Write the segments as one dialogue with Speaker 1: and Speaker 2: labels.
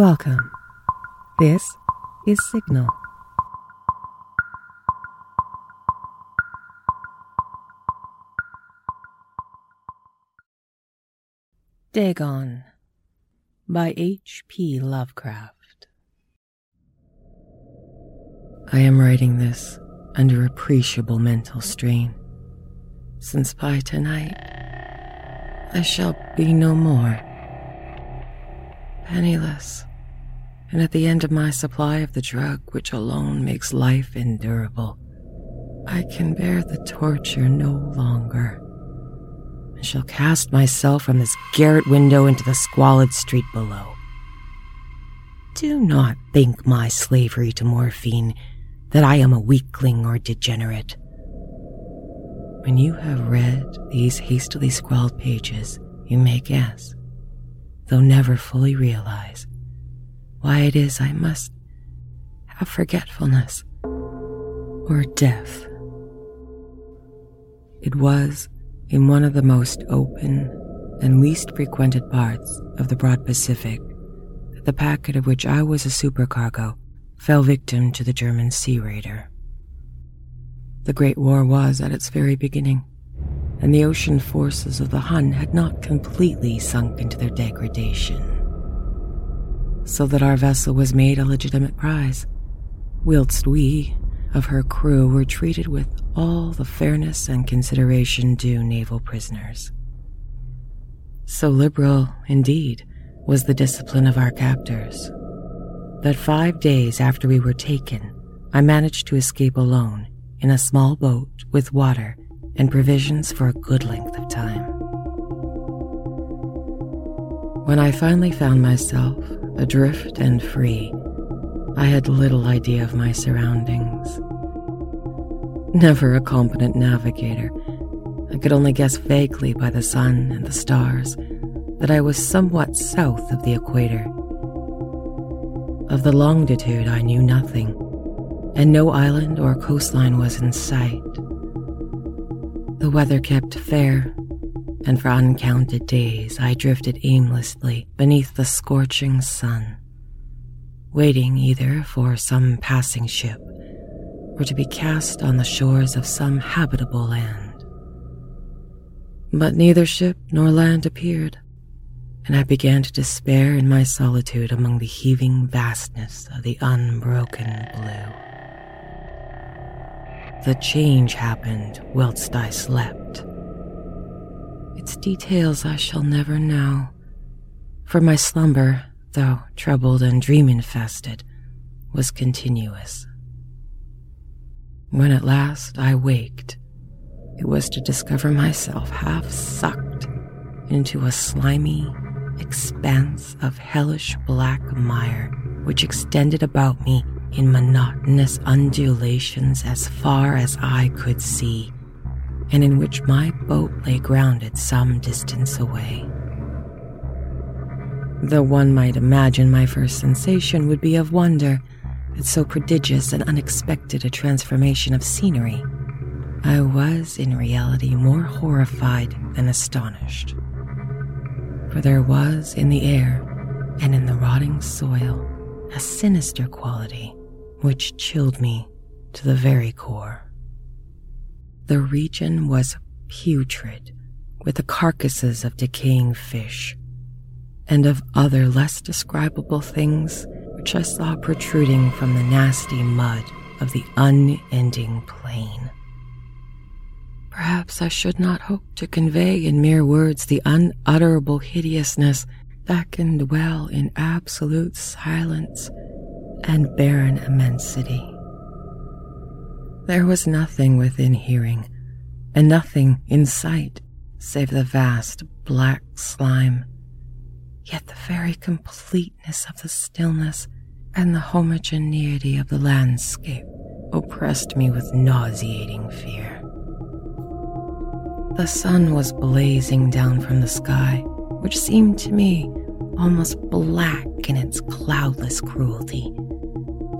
Speaker 1: Welcome. This is Signal. Dagon by H.P. Lovecraft. I am writing this under appreciable mental strain, since by tonight I shall be no more. Penniless, and at the end of my supply of the drug which alone makes life endurable, I can bear the torture no longer and shall cast myself from this garret window into the squalid street below. Do not think my slavery to morphine that I am a weakling or degenerate. When you have read these hastily scrawled pages, you may guess, though never fully realize, why it is I must have forgetfulness or death. It was in one of the most open and least frequented parts of the broad Pacific that the packet of which I was a supercargo fell victim to the German sea raider. The Great War was at its very beginning, and the ocean forces of the Hun had not completely sunk into their degradation. So that our vessel was made a legitimate prize, whilst we, of her crew, were treated with all the fairness and consideration due naval prisoners. So liberal, indeed, was the discipline of our captors, that five days after we were taken, I managed to escape alone in a small boat with water and provisions for a good length of time. When I finally found myself adrift and free, I had little idea of my surroundings. Never a competent navigator, I could only guess vaguely by the sun and the stars that I was somewhat south of the equator. Of the longitude, I knew nothing, and no island or coastline was in sight. The weather kept fair, and for uncounted days I drifted aimlessly beneath the scorching sun, waiting either for some passing ship or to be cast on the shores of some habitable land. But neither ship nor land appeared, and I began to despair in my solitude among the heaving vastness of the unbroken blue. The change happened whilst I slept. Its details I shall never know, for my slumber, though troubled and dream infested, was continuous. When at last I waked, it was to discover myself half sucked into a slimy expanse of hellish black mire which extended about me in monotonous undulations as far as I could see, and in which my boat lay grounded some distance away. Though one might imagine my first sensation would be of wonder at so prodigious and unexpected a transformation of scenery, I was in reality more horrified than astonished. For there was in the air and in the rotting soil a sinister quality which chilled me to the very core. The region was putrid with the carcasses of decaying fish and of other less describable things which I saw protruding from the nasty mud of the unending plain. Perhaps I should not hope to convey in mere words the unutterable hideousness that can dwell in absolute silence and barren immensity. There was nothing within hearing, and nothing in sight save the vast black slime Yet the very completeness of the stillness and the homogeneity of the landscape oppressed me with nauseating fear. The sun was blazing down from the sky, which seemed to me almost black in its cloudless cruelty,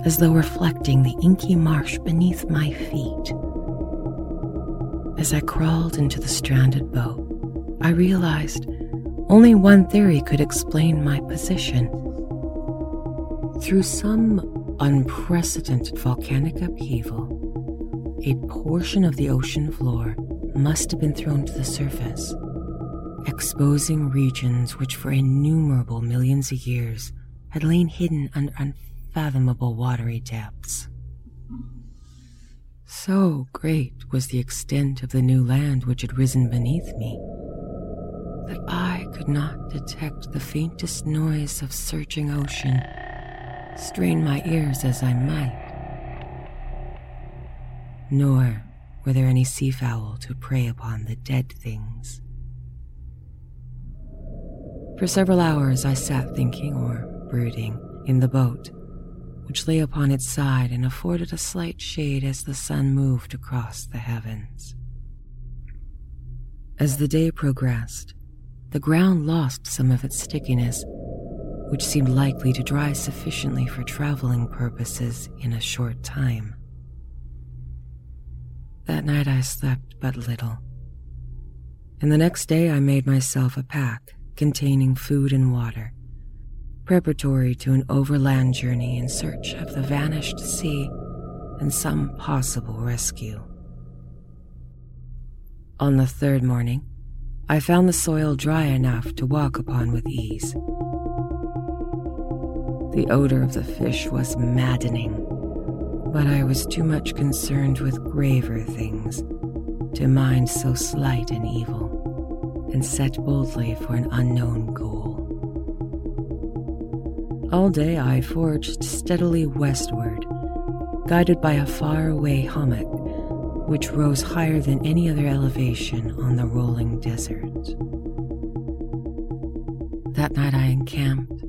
Speaker 1: as though reflecting the inky marsh beneath my feet. As I crawled into the stranded boat, I realized only one theory could explain my position. Through some unprecedented volcanic upheaval, a portion of the ocean floor must have been thrown to the surface, exposing regions which for innumerable millions of years had lain hidden under unfathomable watery depths. So great was the extent of the new land which had risen beneath me that I could not detect the faintest noise of surging ocean, strain my ears as I might. Nor were there any seafowl to prey upon the dead things. For several hours I sat thinking or brooding in the boat, which lay upon its side and afforded a slight shade as the sun moved across the heavens. As the day progressed, the ground lost some of its stickiness, which seemed likely to dry sufficiently for traveling purposes in a short time. That night I slept but little, and the next day I made myself a pack containing food and water, preparatory to an overland journey in search of the vanished sea and some possible rescue. On the third morning, I found the soil dry enough to walk upon with ease. The odor of the fish was maddening, but I was too much concerned with graver things to mind so slight an evil, and set boldly for an unknown goal. All day I forged steadily westward, guided by a faraway hummock which rose higher than any other elevation on the rolling desert. That night I encamped,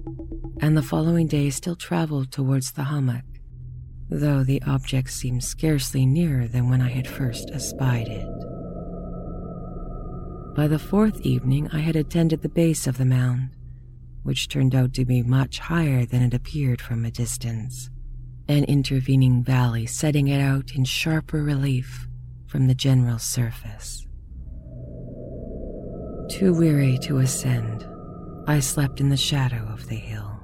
Speaker 1: and the following day still traveled towards the hummock, though the object seemed scarcely nearer than when I had first espied it. By the fourth evening, I had attended the base of the mound, which turned out to be much higher than it appeared from a distance, an intervening valley setting it out in sharper relief from the general surface. Too weary to ascend, I slept in the shadow of the hill.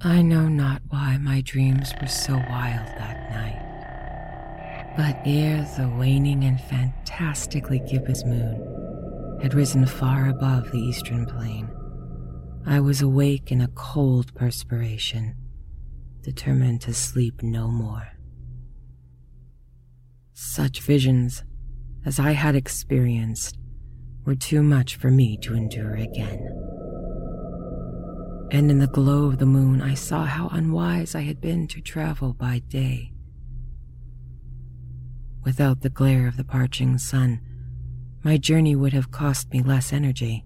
Speaker 1: I know not why my dreams were so wild that night, but ere the waning and fantastically gibbous moon had risen far above the eastern plain, I was awake in a cold perspiration, determined to sleep no more. Such visions as I had experienced were too much for me to endure again. And in the glow of the moon, I saw how unwise I had been to travel by day. Without the glare of the parching sun, my journey would have cost me less energy.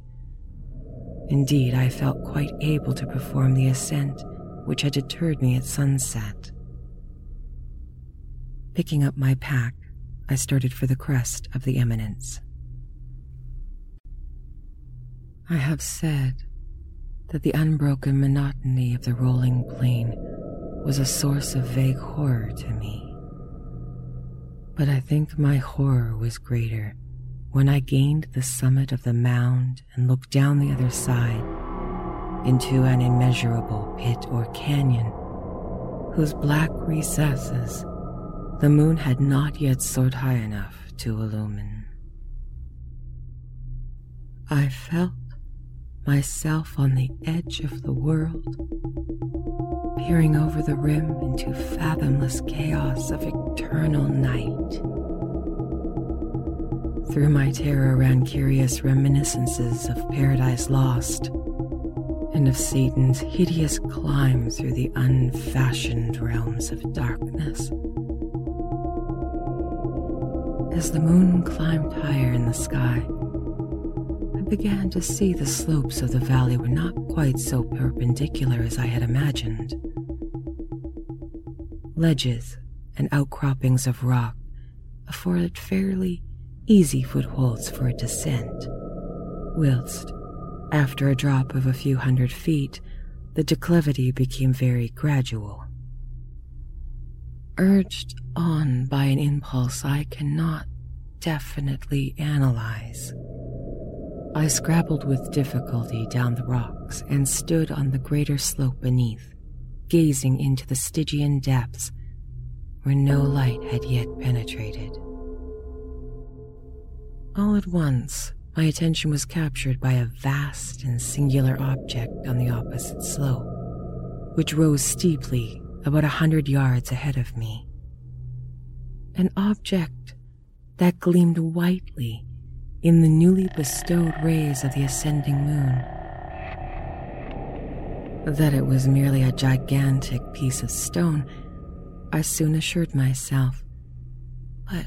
Speaker 1: Indeed, I felt quite able to perform the ascent which had deterred me at sunset. Picking up my pack, I started for the crest of the eminence. I have said that the unbroken monotony of the rolling plain was a source of vague horror to me. But I think my horror was greater when I gained the summit of the mound and looked down the other side into an immeasurable pit or canyon whose black recesses the moon had not yet soared high enough to illumine. I felt myself on the edge of the world, peering over the rim into fathomless chaos of eternal night. Through my terror ran curious reminiscences of Paradise Lost and of Satan's hideous climb through the unfashioned realms of darkness. As the moon climbed higher in the sky, I began to see the slopes of the valley were not quite so perpendicular as I had imagined. Ledges and outcroppings of rock afforded fairly easy footholds for a descent, whilst, after a drop of a few hundred feet, the declivity became very gradual. Urged on by an impulse I cannot definitely analyze, I scrabbled with difficulty down the rocks and stood on the greater slope beneath, gazing into the Stygian depths where no light had yet penetrated. All at once, my attention was captured by a vast and singular object on the opposite slope, which rose steeply about a hundred yards ahead of me. An object that gleamed whitely in the newly bestowed rays of the ascending moon. That it was merely a gigantic piece of stone, I soon assured myself, but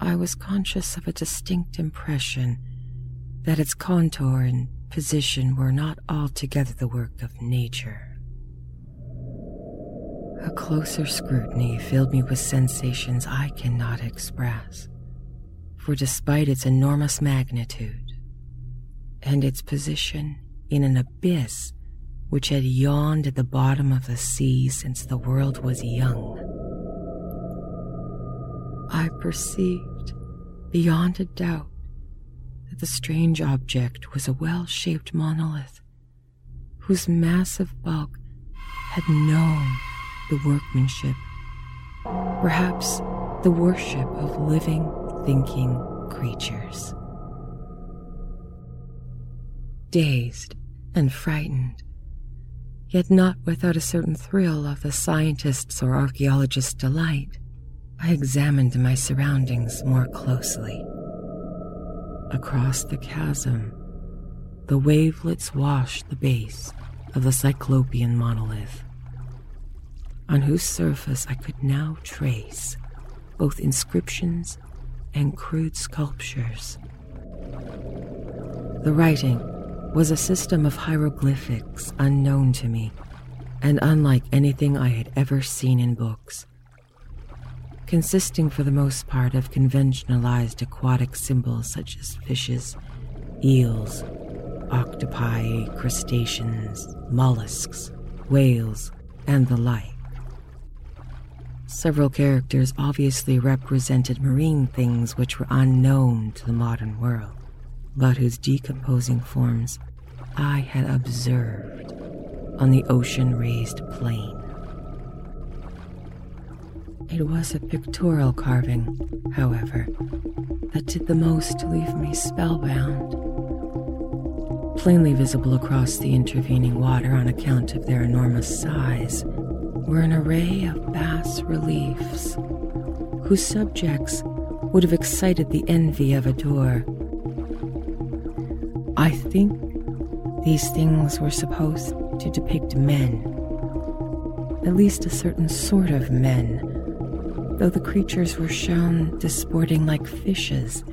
Speaker 1: I was conscious of a distinct impression that its contour and position were not altogether the work of nature. A closer scrutiny filled me with sensations I cannot express for despite its enormous magnitude and its position in an abyss which had yawned at the bottom of the sea since the world was young, I perceived beyond a doubt that the strange object was a well shaped monolith whose massive bulk had known the workmanship, perhaps the worship of living thinking creatures. Dazed and frightened, yet not without a certain thrill of the scientist's or archaeologist's delight, I examined my surroundings more closely. Across the chasm, the wavelets washed the base of the Cyclopean monolith, on whose surface I could now trace both inscriptions and crude sculptures. The writing was a system of hieroglyphics unknown to me and unlike anything I had ever seen in books, consisting for the most part of conventionalized aquatic symbols such as fishes, eels, octopi, crustaceans, mollusks, whales, and the like. Several characters obviously represented marine things which were unknown to the modern world, but whose decomposing forms I had observed on the ocean raised plain. It was a pictorial carving, however, that did the most to leave me spellbound. Plainly visible across the intervening water on account of their enormous size were an array of bas reliefs whose subjects would have excited the envy of a Doré. I think these things were supposed to depict men, at least a certain sort of men, though the creatures were shown disporting like fishes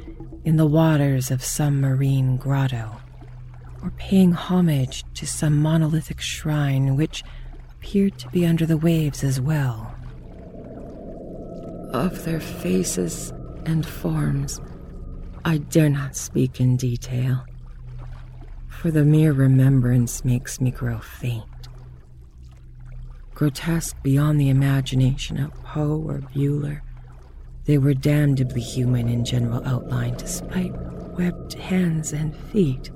Speaker 1: in the waters of some marine grotto, or paying homage to some monolithic shrine which appeared to be under the waves as well. Of their faces and forms, I dare not speak in detail, for the mere remembrance makes me grow faint. Grotesque beyond the imagination of Poe or Bulwer, they were damnably human in general outline despite webbed hands and feet,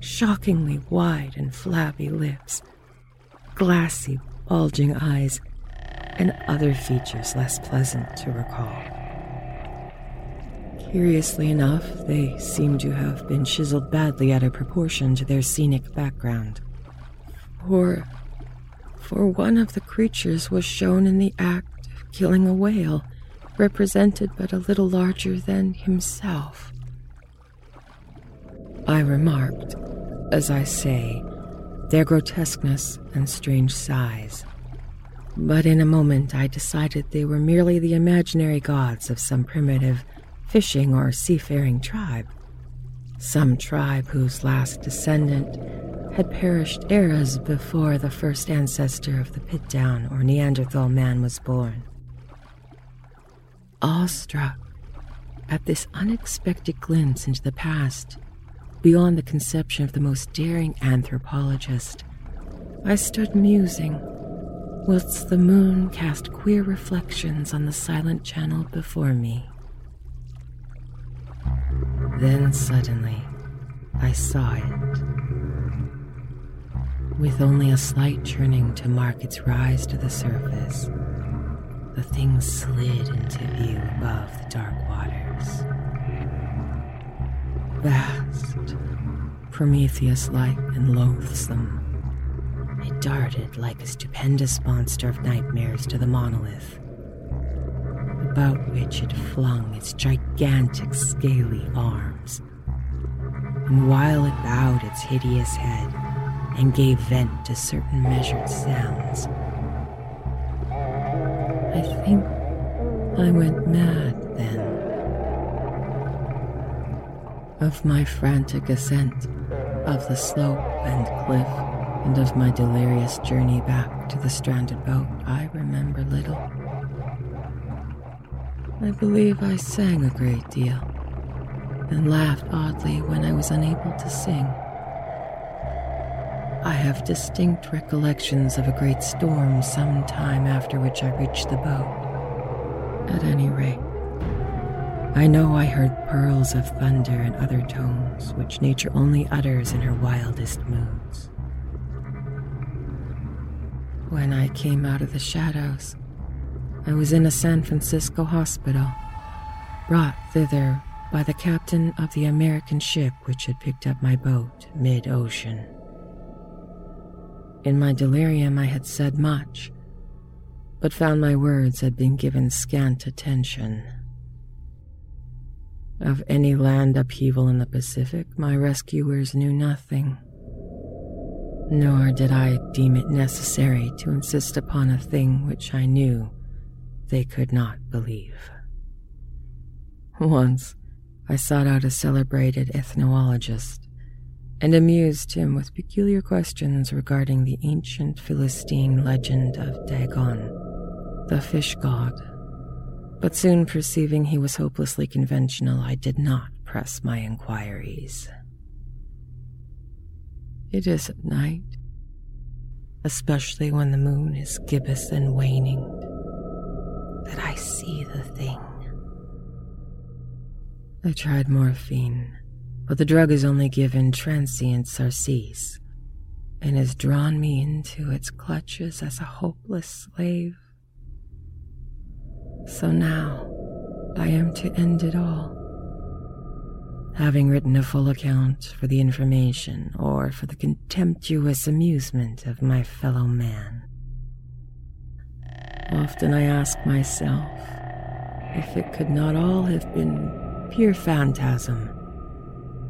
Speaker 1: shockingly wide and flabby lips, glassy, bulging eyes, and other features less pleasant to recall. Curiously enough, they seem to have been chiseled badly out of proportion to their scenic background. For, for one of the creatures was shown in the act of killing a whale, represented but a little larger than himself. I remarked, as I say, their grotesqueness and strange size. But in a moment I decided they were merely the imaginary gods of some primitive fishing or seafaring tribe. Some tribe whose last descendant had perished eras before the first ancestor of the Piltdown or Neanderthal man was born. Awestruck at this unexpected glimpse into the past, beyond the conception of the most daring anthropologist. I stood musing, whilst the moon cast queer reflections on the silent channel before me. Then suddenly, I saw it. With only a slight churning to mark its rise to the surface, the thing slid into view above the dark waters. Vast, Polyphemus like and loathsome, it darted like a stupendous monster of nightmares to the monolith, about which it flung its gigantic scaly arms. And while it bowed its hideous head and gave vent to certain measured sounds, I think I went mad then. Of my frantic ascent of the slope and cliff, and of my delirious journey back to the stranded boat, I remember little. I believe I sang a great deal and laughed oddly when I was unable to sing. I have distinct recollections of a great storm some time after which I reached the boat. At any rate, I know I heard pearls of thunder and other tones which nature only utters in her wildest moods. When I came out of the shadows, I was in a San Francisco hospital, brought thither by the captain of the American ship which had picked up my boat mid ocean. In my delirium, I had said much, but found my words had been given scant attention. Of any land upheaval in the Pacific, my rescuers knew nothing. Nor did I deem it necessary to insist upon a thing which I knew they could not believe. Once, I sought out a celebrated ethnologist and amused him with peculiar questions regarding the ancient Philistine legend of Dagon, the fish god. But soon perceiving he was hopelessly conventional, I did not press my inquiries. It is at night, especially when the moon is gibbous and waning, that I see the thing. I tried morphine but the drug is only given transient surcease and has drawn me into its clutches as a hopeless slave. So now I am to end it all. Having written a full account for the information or for the contemptuous amusement of my fellow man. Often I ask myself if it could not all have been pure phantasm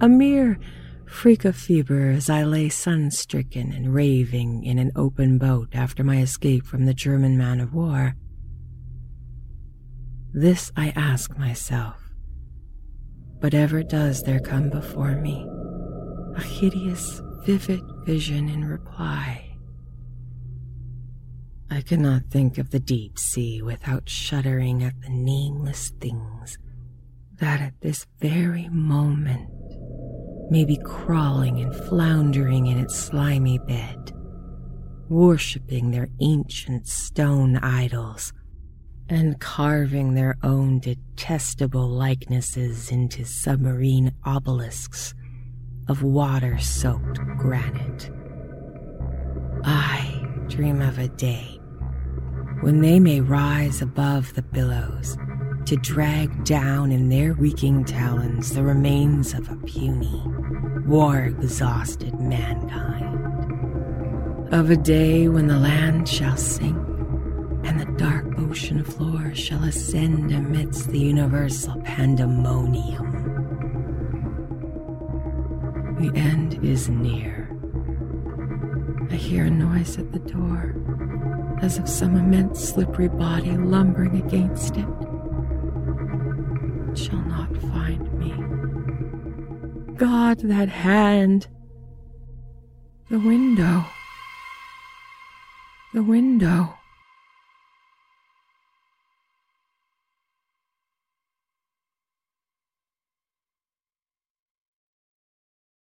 Speaker 1: a mere freak of fever as I lay sun stricken and raving in an open boat after my escape from the German man of war. This I ask myself. But ever does there come before me a hideous, vivid vision in reply. I cannot think of the deep sea without shuddering at the nameless things that at this very moment may be crawling and floundering in its slimy bed, worshipping their ancient stone idols and carving their own detestable likenesses into submarine obelisks of water soaked granite. I dream of a day when they may rise above the billows to drag down in their reeking talons the remains of a puny, war exhausted mankind. Of a day when the land shall sink and the dark ocean floor shall ascend amidst the universal pandemonium. The end is near. I hear a noise at the door, as of some immense slippery body lumbering against it God, that hand! The window. The window.